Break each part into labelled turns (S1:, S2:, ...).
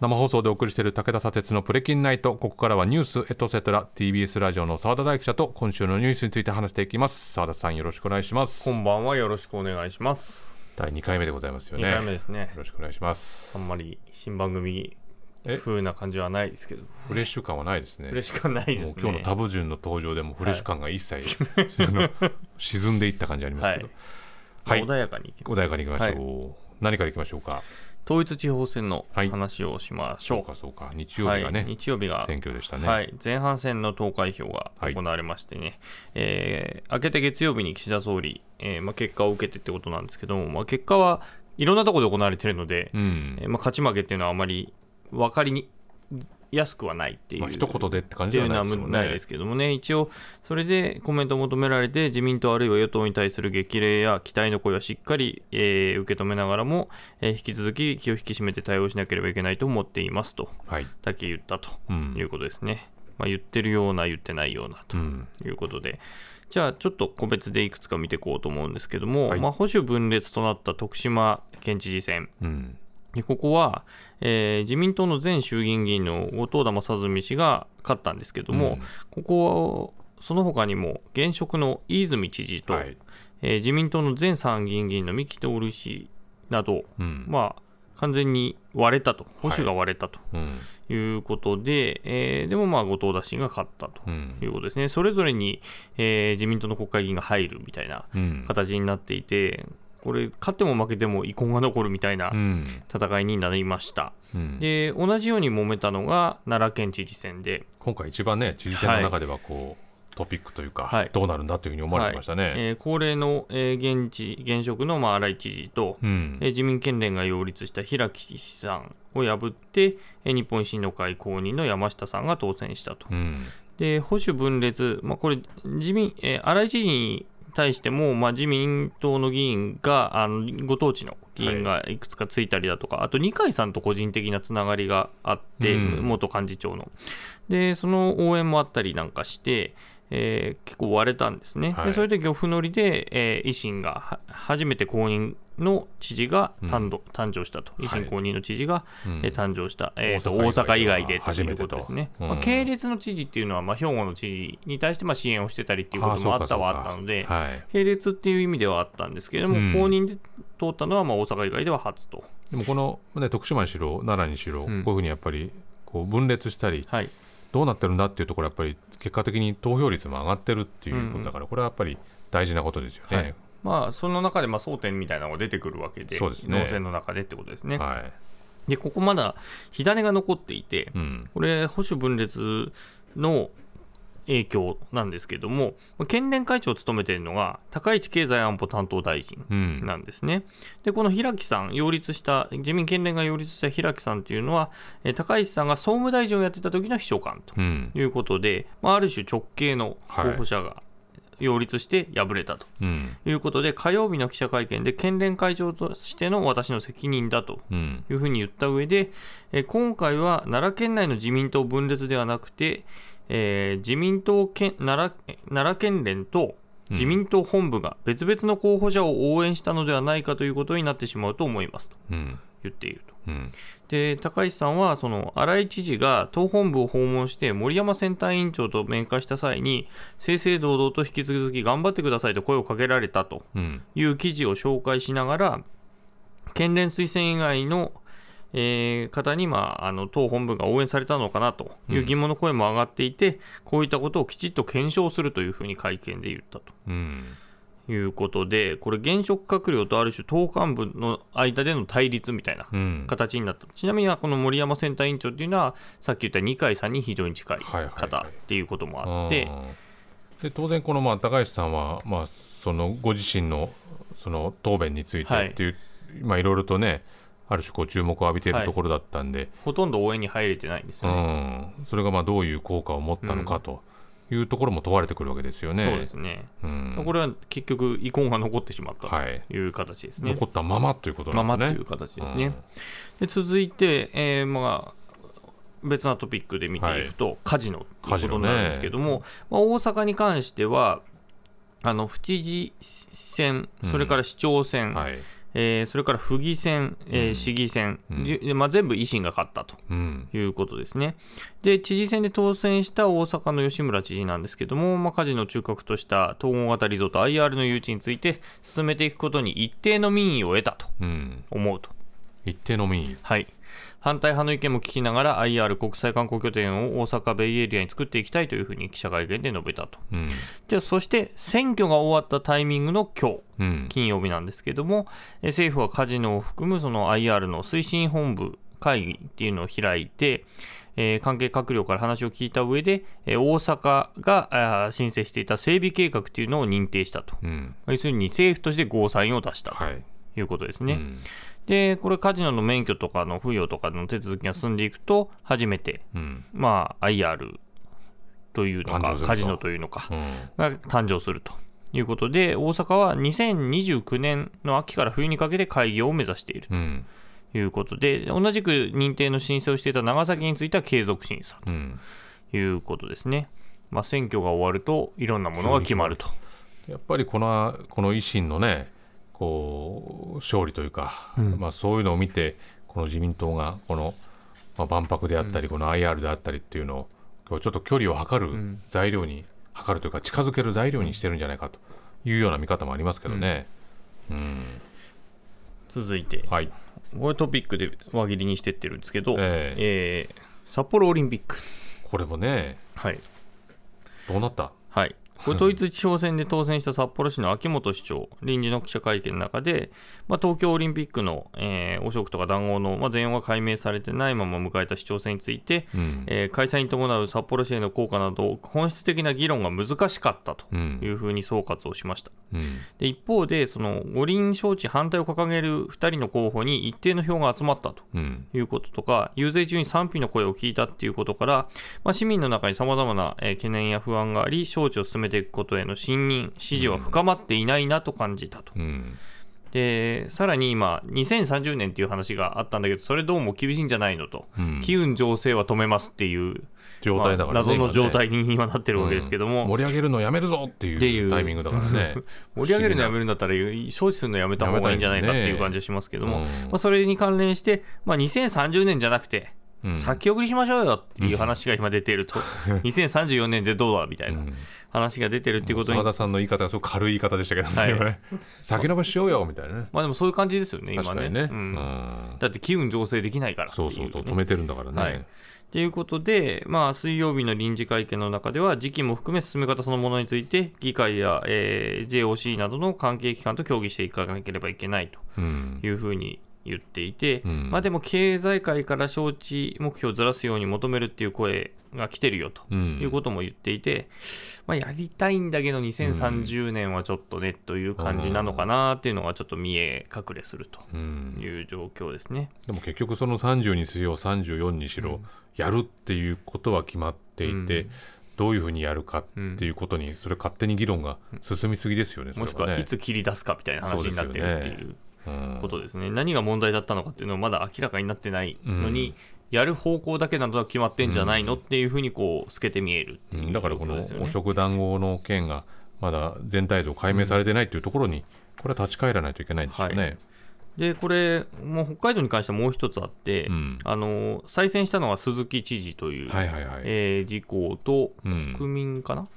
S1: 生放送でお送りしている武田砂鉄のプレキンナイト。ここからはニュースエトセトラ TBS ラジオの澤田大記者と今週のニュースについて話していきます。澤田さんよろしくお願いします。
S2: こんばんはよろしくお願いします。
S1: 第2回目でございますよね。
S2: 2回目ですね。
S1: よろしくお願いします。
S2: あんまり新番組
S1: え？
S2: 風な感じはないですけど。
S1: フレッシュ感はないですね。
S2: 嬉しくないですね。
S1: 今日のタブ順の登場でもフレッシュ感が一切、あの沈んでいった感じありますけど、はい。
S2: 穏やかに
S1: 穏やかにいきましょう、何からいきましょうか？
S2: 統一地方選の
S1: はい。
S2: 話をしましょう、
S1: そうかそうか。日曜日がね、
S2: はい、日曜日が
S1: 選挙でしたね、
S2: はい、前半戦の投開票が行われましてね、えー明けて月曜日に岸田総理、えーまあ、結果を受けてってことなんですけども、まあ、結果はいろんなところで行われているので、
S1: うん。
S2: えーまあ、勝ち負けっていうのはあまり分かりにやすくはないっていう、
S1: まあ一言でって感じ
S2: は
S1: ではないね。
S2: ないですけどもね、一応、それでコメントを求められて、自民党あるいは与党に対する激励や期待の声はしっかり、えー受け止めながらも、えー引き続き気を引き締めて対応しなければいけないと思っていますと。
S1: はい、
S2: だけ言ったと。
S1: うん。
S2: いうことですね。まあ、言ってるような、言ってないようなと
S1: うん。
S2: いうことで、じゃあちょっと個別でいくつか見ていこうと思うんですけども、
S1: はい。
S2: まあ、保守分裂となった徳島県知事選、
S1: うん
S2: でここは、えー自民党の前衆議院議員の後藤田正純氏が勝ったんですけども、ここはその他にも現職の飯泉知事と、
S1: はい。
S2: えー自民党の前参議院議員の三木徹氏など、
S1: うん。
S2: まあ、完全に割れたと、保守が割れたと
S1: うん。
S2: いうことで、えーでもまあ後藤田氏が勝ったと
S1: うん。
S2: いうことですね、それぞれに、えー自民党の国会議員が入るみたいな
S1: うん。
S2: 形になっていて、これ、勝っても負けても遺恨が残るみたいな
S1: うん。
S2: 戦いになりました。
S1: うん。
S2: で同じように揉めたのが奈良県知事選で、
S1: 今回一番ね知事選の中ではこう、トピックというか、
S2: はい。
S1: どうなるんだというふうに思われてましたね、
S2: えー高齢の、えー現地現職の、まあ、荒井知事と、
S1: うん。
S2: えー自民権連が擁立した平木さんを破って、えー日本維新の会公認の山下さんが当選したと。
S1: うん。
S2: で保守分裂、まあ、これ自民、えー荒井知事に対しても、まあ、自民党の議員があのご当地の議員がい。くつかついたりだとか、あと二階さんと個人的なつながりがあって、
S1: うん。
S2: 元幹事長の。でその応援もあったりなんかして、えー結構割れたんですね、
S1: はい。
S2: でそれで漁夫乗りで、えー維新がは初めて公認の知事が誕生,、誕生したと、維新公認の知事が、
S1: うん。
S2: えー誕生した、えーと
S1: 大
S2: 大阪以
S1: 外で
S2: ということですね。まあ、系列の知事っていうのは、まあ、兵庫の知事に対してまあ支援をしてたりっていうこともあったはあったので、
S1: はい、
S2: 系列っていう意味ではあったんですけれども、
S1: うん。
S2: 公認で通ったのはまあ大阪以外では初と。
S1: でもこの、ね、徳島にしろ奈良にしろ、
S2: うん。
S1: こういうふうにやっぱりこう分裂したり
S2: はい、
S1: どうなってるんだっていうところやっぱり結果的に投票率も上がってるっていうことだから、これはやっぱり大事なことですよね。
S2: はいまあ、その中でまあ争点みたいなのが出てくるわけで、農政の中でってことですね。
S1: はい。
S2: で、ここまだ火種が残っていて、
S1: うん。
S2: これ、保守分裂の影響なんですけども、県連会長を務めているのが、高市経済安保担当大臣
S1: うん。
S2: なんですね。で、この平木さん、擁立した、自民県連が擁立した平木さんというのは、えー高市さんが総務大臣をやってた時の秘書官と
S1: うん。
S2: いうことで、まあ、ある種直系の候補者が擁立して敗れたと。
S1: うん。
S2: いうことで、火曜日の記者会見で県連会長としての私の責任だと。
S1: うん。
S2: いうふうに言った上で、えー今回は奈良県内の自民党分裂ではなくて、えー自民党県奈良奈良県連と自民党本部が別々の候補者を応援したのではないかということになってしまうと思いますと
S1: うん。
S2: 言っていると。
S1: うん
S2: で高市さんはその荒井知事が党本部を訪問して森山選対委員長と面会した際に正々堂々と引き続き頑張ってくださいと声をかけられたと
S1: うん。
S2: いう記事を紹介しながら、県連推薦以外の、えー方に、まあ、あの党本部が応援されたのかなという疑問の声も上がっていて、こういったことをきちっと検証するというふうに会見で言ったと。
S1: うん
S2: いうことで、これ、現職閣僚とある種、党幹部の間での対立みたいな
S1: うん。
S2: 形になった、ちなみにはこの森山選対委員長っていうのは、さっき言った二階さんに非常に近い
S1: はいはいはい。
S2: 方っていうこともあって、
S1: うん。で当然このまあ高橋さんはまあそのご自身のその答弁についてっていう、い、まあいろいろとねある種こう注目を浴びているところだったんで、
S2: ほとんど応援に入れてないんです
S1: う
S2: よね。
S1: ん、それがまあどういう効果を持ったのかというところも問われてくるわけですよね。
S2: そうですね。
S1: うん
S2: これは結局、遺恨が残ってしまった
S1: はい
S2: という形ですね。
S1: 残ったままということな
S2: ま
S1: んですね。
S2: まという形ですね。で続いて、えーまあ、別なトピックで見ていくと、カジノということになるんですけども、まあ、大阪に関しては、あの府知事選、それから市長選、
S1: はい
S2: えーそれから府議選、えー市議選、でまあ、全部維新が勝ったと
S1: うん
S2: いうことですね。で、知事選で当選した大阪の吉村知事なんですけども、まあ、カジノ中核とした統合型リゾート IR の誘致について進めていくことに一定の民意を得たと
S1: うん
S2: 思うと。
S1: 一定の民意
S2: はい。反対派の意見も聞きながら IR 国際観光拠点を大阪ベイエリアに作っていきたいというふうに記者会見で述べたと。
S1: うん
S2: でそして選挙が終わったタイミングの今日、
S1: うん
S2: 金曜日なんですけども、え政府はカジノを含むその IR の推進本部会議っていうのを開いて、えー関係閣僚から話を聞いた上で、えー大阪が申請していた整備計画っていうのを認定したと。
S1: うん
S2: 要するに政府としてゴーサインを出した
S1: はい
S2: ということですね。
S1: うん
S2: で、これカジノの免許とかの付与とかの手続きが進んでいくと、初めて、
S1: うん。
S2: まあ、IR というのかカジノというのか、
S1: うん。
S2: が誕生するということで、大阪は2029年の秋から冬にかけて開業を目指している
S1: うん。
S2: ということで、同じく認定の申請をしていた長崎については継続審査
S1: うん。
S2: ということですね。まあ、選挙が終わると、いろんなものが決まると。
S1: やっぱりこのこの維新のねこう勝利というか、まあ、そういうのを見てこの自民党がこの、まあ、万博であったり、この IR であったりっていうのをこうちょっと距離を測る材料に、測るというか近づける材料にしてるんじゃないかというような見方もありますけどね。うん
S2: 続いて、
S1: はい、
S2: これトピックで輪切りにしてってるんですけど、
S1: え
S2: えー札幌オリンピック。
S1: これもね
S2: はい。
S1: どうなった？
S2: はい。これ統一地方選で当選した札幌市の秋元市長、臨時の記者会見の中で、まあ、東京オリンピックの、えー汚職とか談合の、まあ、全容が解明されてないまま迎えた市長選について、
S1: うん。
S2: えー開催に伴う札幌市への効果など、本質的な議論が難しかったと
S1: うん。
S2: いうふうに総括をしました。
S1: うん。
S2: で一方で、その五輪招致反対を掲げる2人の候補に一定の票が集まったと
S1: うん。
S2: いうこととか、遊説中に賛否の声を聞いたっていうことから、まあ、市民の中にさまざまな、えー懸念や不安があり、招致を進めていくことへの信任、支持は深まっていないなと感じたと。
S1: うん。
S2: で、さらに今、2030年っていう話があったんだけど、それどうも厳しいんじゃないのと。
S1: うん。
S2: 機運醸成は止めますっていう、
S1: 状態だからね
S2: まあ謎の状態に今なってるわけですけども、
S1: 盛り上げるのやめるぞって
S2: いう
S1: タイミングだからね。
S2: 盛り上げるのやめるんだったら、招致するのやめた方がいいんじゃないかっていう感じがしますけども、
S1: うん
S2: まあ、それに関連して、まあ、2030年じゃなくて、
S1: うん
S2: 先送りしましょうよっていう話が今出ていると、2034年でどうだみたいな
S1: うん。
S2: 話が出てるっていうことに、
S1: 澤田さんの言い方がすごく軽い言い方でしたけどね、
S2: はい。
S1: 先延ばししようよみたいなね。
S2: まあでもそういう感じですよね、今ね。
S1: 確かにね。
S2: う
S1: うん。ん
S2: だって機運醸成できないからね
S1: そううそうそう、止めてるんだからね。
S2: はい。ということで、まあ、水曜日の臨時会見の中では、時期も含め進め方そのものについて、議会や、えー JOC などの関係機関と協議していかなければいけないと
S1: うん。
S2: いうふうに言っていて、
S1: うん。
S2: まあでも経済界から招致目標をずらすように求めるっていう声が来てるよと
S1: うん。
S2: いうことも言っていて、まあ、やりたいんだけど2030年はちょっとねという感じなのかなっていうのがちょっと見え隠れすると
S1: うん。
S2: いう状況ですね。
S1: でも結局その30にしろ34にしろ、やるっていうことは決まっていて、
S2: うん。
S1: どういうふうにやるかっていうことに、それ勝手に議論が進みすぎですよね、それ
S2: もしくは
S1: ね
S2: いつ切り出すかみたいな話になってるっていう
S1: うん
S2: ことですね。何が問題だったのかっていうのはまだ明らかになってないのに、やる方向だけなどは決まってんじゃないのっていうふうにこう透けて見えるっていう
S1: だからこの汚職談合の件がまだ全体像解明されてないっていうところに、これは立ち返らないといけないんですよね。
S2: でこれもう北海道に関してはもう一つあって、
S1: うん。
S2: あの再選したのは鈴木知事という、
S1: はいはいはい。
S2: えー自公と
S1: うん。
S2: 国民かな、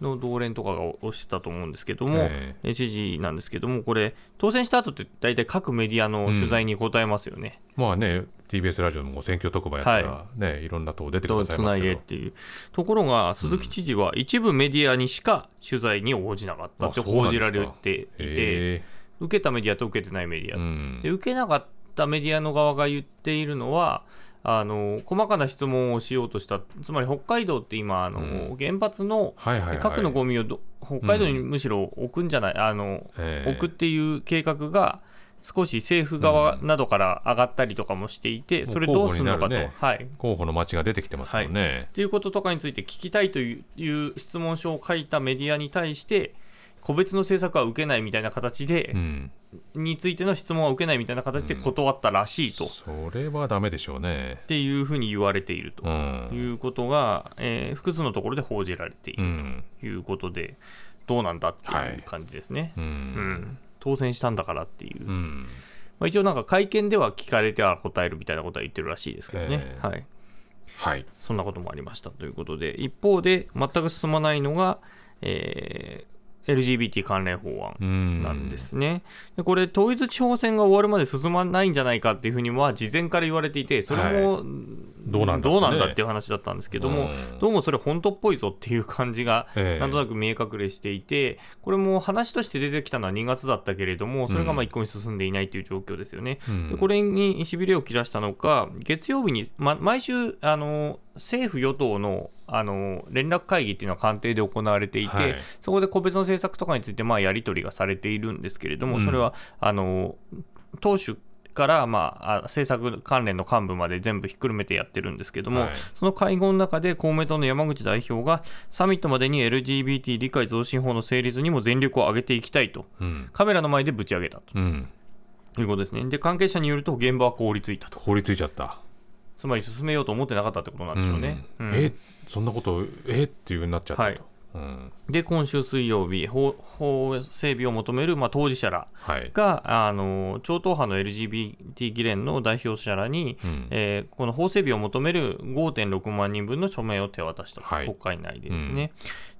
S2: の同連とかが推してたと思うんですけども、
S1: え
S2: えー知事なんですけども、これ、当選した後って大体各メディアの取材に答えますよね。
S1: まあね、TBS ラジオも選挙特番やったら、ねい、ろんなとこ出てく
S2: と
S1: ださい
S2: つない
S1: ますけど。
S2: でっていう。ところが、鈴木知事は一部メディアにしか取材に応じなかったって報じられていて、
S1: え
S2: 受けたメディアと受けてないメディア
S1: えうん
S2: で受けなかったメディアの側が言っているのはあの細かな質問をしようとしたつまり北海道って今あの、
S1: うん。
S2: 原発の
S1: はいはいはい。
S2: 核のゴミをど北海道にむしろ置くんじゃない、あの
S1: ええ。
S2: 置くっていう計画が少し政府側などから上がったりとかもしていて、
S1: もう
S2: それどうするのかと。
S1: ね
S2: はい。
S1: 候補の街が出てきてますもんね。
S2: っていうこととかについて聞きたいといういう質問書を書いたメディアに対して個別の政策は受けないみたいな形で、
S1: うん。
S2: についての質問は受けないみたいな形で断ったらしいと、っ
S1: それはダメでしょうね。
S2: ていうふうに言われていると
S1: うん。
S2: いうことが、えー複数のところで報じられていうる
S1: ん。
S2: ということで、どうなんだって
S1: はいいう
S2: 感じですね。
S1: う。
S2: うんん当選したんだからっていう
S1: うん。
S2: まあ、一応なんか会見では聞かれては答えるみたいなことは言ってるらしいですけどね、
S1: えー
S2: はい、
S1: はい
S2: そんなこともありましたということで一方で全く進まないのが、えー LGBT 関連法案
S1: うん
S2: なんですね。でこれ、統一地方選が終わるまで進まないんじゃないかっていうふうには事前から言われていて、それも、
S1: どうなんだ
S2: どうなんだ
S1: ね
S2: っていう話だったんですけども、
S1: うん。
S2: どうもそれ本当っぽいぞっていう感じが、
S1: ええ。
S2: なんとなく見え隠れしていて、これも話として出てきたのは2月だったけれども、それがまあ一向に進んでいないという状況ですよね。
S1: うん。
S2: でこれにしびれを切らしたのか、月曜日に、ま、毎週あの、政府・与党のあの連絡会議っていうのは官邸で行われていて、
S1: はい。
S2: そこで個別の政策とかについてまあやり取りがされているんですけれども、
S1: うん。
S2: それはあの党首から、まあ、あ政策関連の幹部まで全部ひっくるめてやってるんですけども、
S1: はい。
S2: その会合の中で公明党の山口代表が、サミットまでに LGBT 理解増進法の成立にも全力を挙げていきたいと、
S1: うん。
S2: カメラの前でぶち上げたと。
S1: うん。
S2: いうことですね。で、関係者によると、現場は凍りついたと。
S1: 凍りついちゃった。
S2: つまり進めようと思ってなかったってことなんでしょうね。うん。
S1: うん。えそんなことえっていうふうになっちゃったと、
S2: はい
S1: うん。
S2: で、今週水曜日、法法整備を求める、まあ、当事者ら
S1: はい。
S2: が、あの超党派の LGBT 議連の代表者らに、
S1: うん。
S2: えーこの法整備を求める5.6万人分の署名を手渡した、
S1: はい。
S2: 国会内でですね。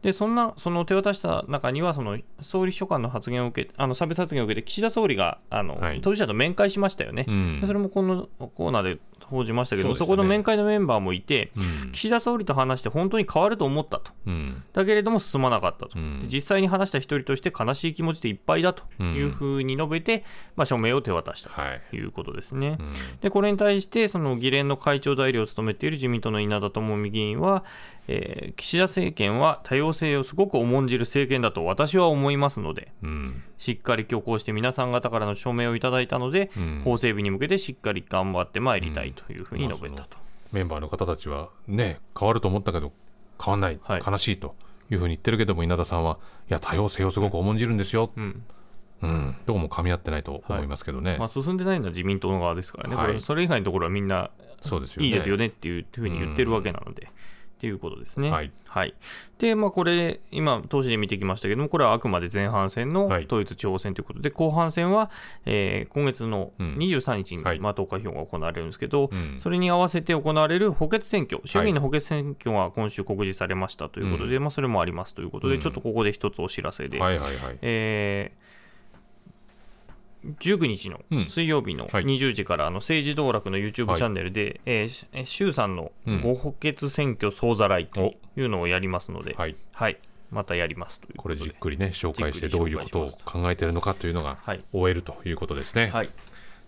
S2: で、そんな、その手渡した中には、その総理秘書官の発言を受けあの差別発言を受けて、岸田総理があの、
S1: はい。
S2: 当事者と面会しましたよね。それもこのコーナーで報じましたけども、そ,、この面会のメンバーもいて、
S1: うん。
S2: 岸田総理と話して本当に変わると思ったと。
S1: うん。
S2: だけれども進まなかったと、
S1: うん。
S2: で実際に話した一人として悲しい気持ちでいっぱいだというふうに述べて、まあ、署名を手渡した
S1: はい。
S2: ということですね。
S1: うん。
S2: でこれに対して、その議連の会長代理を務めている自民党の稲田朋美議員は、えー岸田政権は多様性をすごく重んじる政権だと私は思いますので、
S1: うん。
S2: しっかり強行して皆さん方からの署名をいただいたので、
S1: うん。
S2: 法整備に向けてしっかり頑張ってまいりたいというふうに述べたと。
S1: メンバーの方たちはね変わると思ったけど変わんない、
S2: はい。
S1: 悲しいというふうに言ってるけども稲田さんはいや多様性をすごく重んじるんですよ、
S2: うん。
S1: うん、どうも噛み合ってないと思いますけどね、
S2: まあ、進んでないのは自民党の側ですからね、
S1: はい。
S2: これそれ以外のところはみんな
S1: そうですよね。
S2: いいですよねっていうふうに言ってるわけなので。っていうことですね。
S1: はい。
S2: で、まあ、これ、今、当時で見てきましたけども、これはあくまで前半戦の
S1: はい。
S2: 統一地方選ということで、後半戦は、えー今月の
S1: うん。
S2: 23日に、
S1: はい。
S2: まあ、投開票が行われるんですけど、
S1: うん。
S2: それに合わせて行われる補欠選挙、衆議院の補欠選挙が今週告示されましたということで、まあ、それもありますということで、
S1: うん
S2: ちょっとここで一つお知らせで、
S1: はい。はいはい
S2: えー19日の
S1: うん。
S2: 水曜日の
S1: はい。
S2: 20時からあの政治道楽の YouTube チ
S1: はい。
S2: ャンネルで、えーしえー衆さんの
S1: うん。
S2: ご補欠選挙総ざらいというのをやりますので、
S1: はい。
S2: はい、またやりますという
S1: これ。じっくりね紹介してどういうことを考えているのかというのが
S2: はい。
S1: 終えるということですね。
S2: はい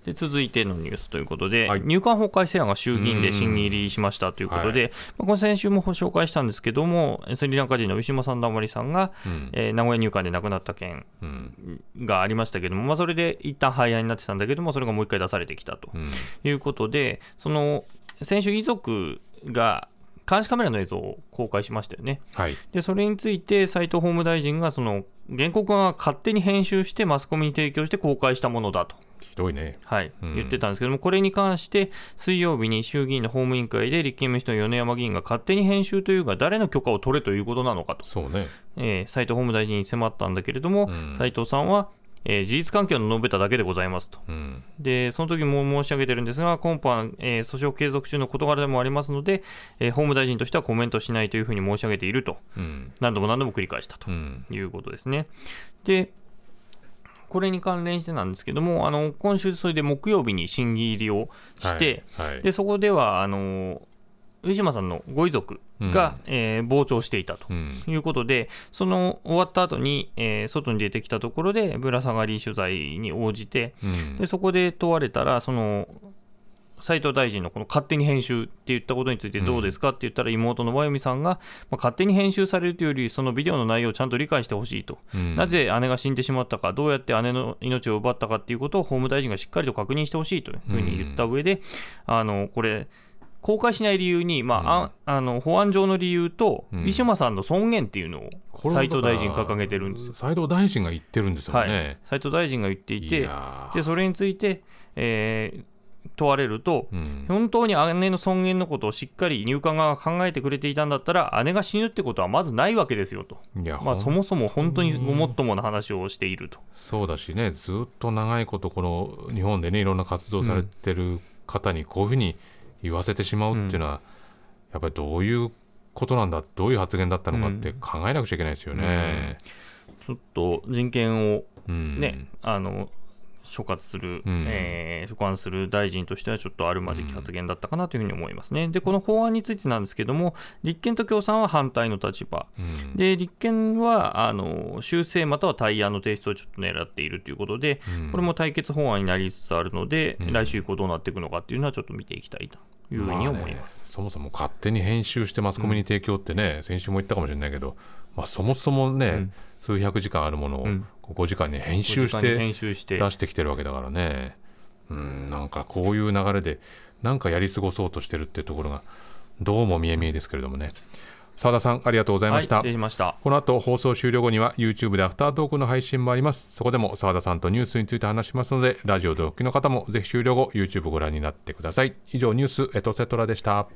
S2: で続いてのニュースということで、
S1: はい。
S2: 入管法改正案が衆議院で審議入りしましたということで、まあこの先週も紹介したんですけども、スリランカ人のウィシュマ・サンダマリさんが、
S1: うん。
S2: えー名古屋入管で亡くなった件
S1: うん。
S2: がありましたけども、まあ、それで一旦廃案になってたんだけども、それがもう一回出されてきたと
S1: うん。
S2: いうことで、その先週、遺族が監視カメラの映像を公開しましたよね。
S1: はい。
S2: で、それについて斉藤法務大臣が、その原告が勝手に編集してマスコミに提供して公開したものだと。
S1: ひどいね。
S2: はい、
S1: うん
S2: 言ってたんですけども、これに関して、水曜日に衆議院の法務委員会で立憲民主党の米山議員が勝手に編集というか、誰の許可を取れということなのかと、
S1: そうね。
S2: えー斉藤法務大臣に迫ったんだけれども、
S1: うん
S2: 斉藤さんは、えー事実関係を述べただけでございますと。
S1: うん
S2: で、その時も申し上げてるんですが、今般、えー訴訟継続中の事柄でもありますので、えー法務大臣としてはコメントしないというふうに申し上げていると、
S1: うん
S2: 何度も何度も繰り返したと
S1: うん
S2: いうことですね。で、これに関連してなんですけども、あの今週、それで木曜日に審議入りをして、
S1: はいはい。
S2: でそこではあの上島さんのご遺族が、えー傍聴していたと。
S1: うん。
S2: いうことで、その終わった後に、えー外に出てきたところで、ぶら下がり取材に応じて、
S1: うん。
S2: でそこで問われたら、その斉藤大臣のこの勝手に編集って言ったことについてどうですかって言ったら、妹の和由美さんが、まあ、勝手に編集されるというより、そのビデオの内容をちゃんと理解してほしいと、
S1: うん。
S2: なぜ姉が死んでしまったか、どうやって姉の命を奪ったかっていうことを法務大臣がしっかりと確認してほしいというふうに言った上で、あのこれ、公開しない理由に、まあああの保安上の理由と、
S1: うん。
S2: ウィシュマさんの尊厳っていうのを斉藤大臣掲げてるんですよ。
S1: 斉藤大臣が言ってるんですよ
S2: はい。
S1: ね。、
S2: 斉藤大臣が言ってい
S1: い
S2: て、でそれについて、えー問われると、うん、本当に姉の尊厳のことをしっかり入管側が考えてくれていたんだったら姉が死ぬってことはまずないわけですよと。まあ、そもそも本当にごもっともな話をしていると。
S1: そうだしねずっと長いことこの日本でねいろんな活動されてる方にこういうふうに言わせてしまうっていうのは、うん、やっぱりどういうことなんだどういう発言だったのかって考えなくちゃいけないですよね。
S2: うん、ちょっと人権をね、あの所轄する、うん、えー、所管する大臣としてはちょっとあるまじき発言だったかなというふうに思いますね。で、この法案についてなんですけども、立憲と共産は反対の立場、うん、で立憲はあの修正または対案の提出をちょっと狙っているということで、うん、これも対決法案になりつつあるので、来週以降どうなっていくのかっていうのはちょっと見ていきたいというふうに思います、まあ
S1: ね、そもそも勝手に編集してマスコミに提供ってね、先週も言ったかもしれないけど、まあ、そもそもね、数百時間あるものを5時間に編集して編集して。出してきてるわけだからね。うんなんかこういう流れでなんかやり過ごそうとしてるっていうところがどうも見え見えですけれどもね。澤田さんありがとうございました,、
S2: はい、ました。
S1: この後放送終了後には YouTube でアフタートークの配信もあります。そこでも澤田さんとニュースについて話しますのでラジオでお聞きの方もぜひ終了後 YouTube ご覧になってください。以上ニュースエトセトラでした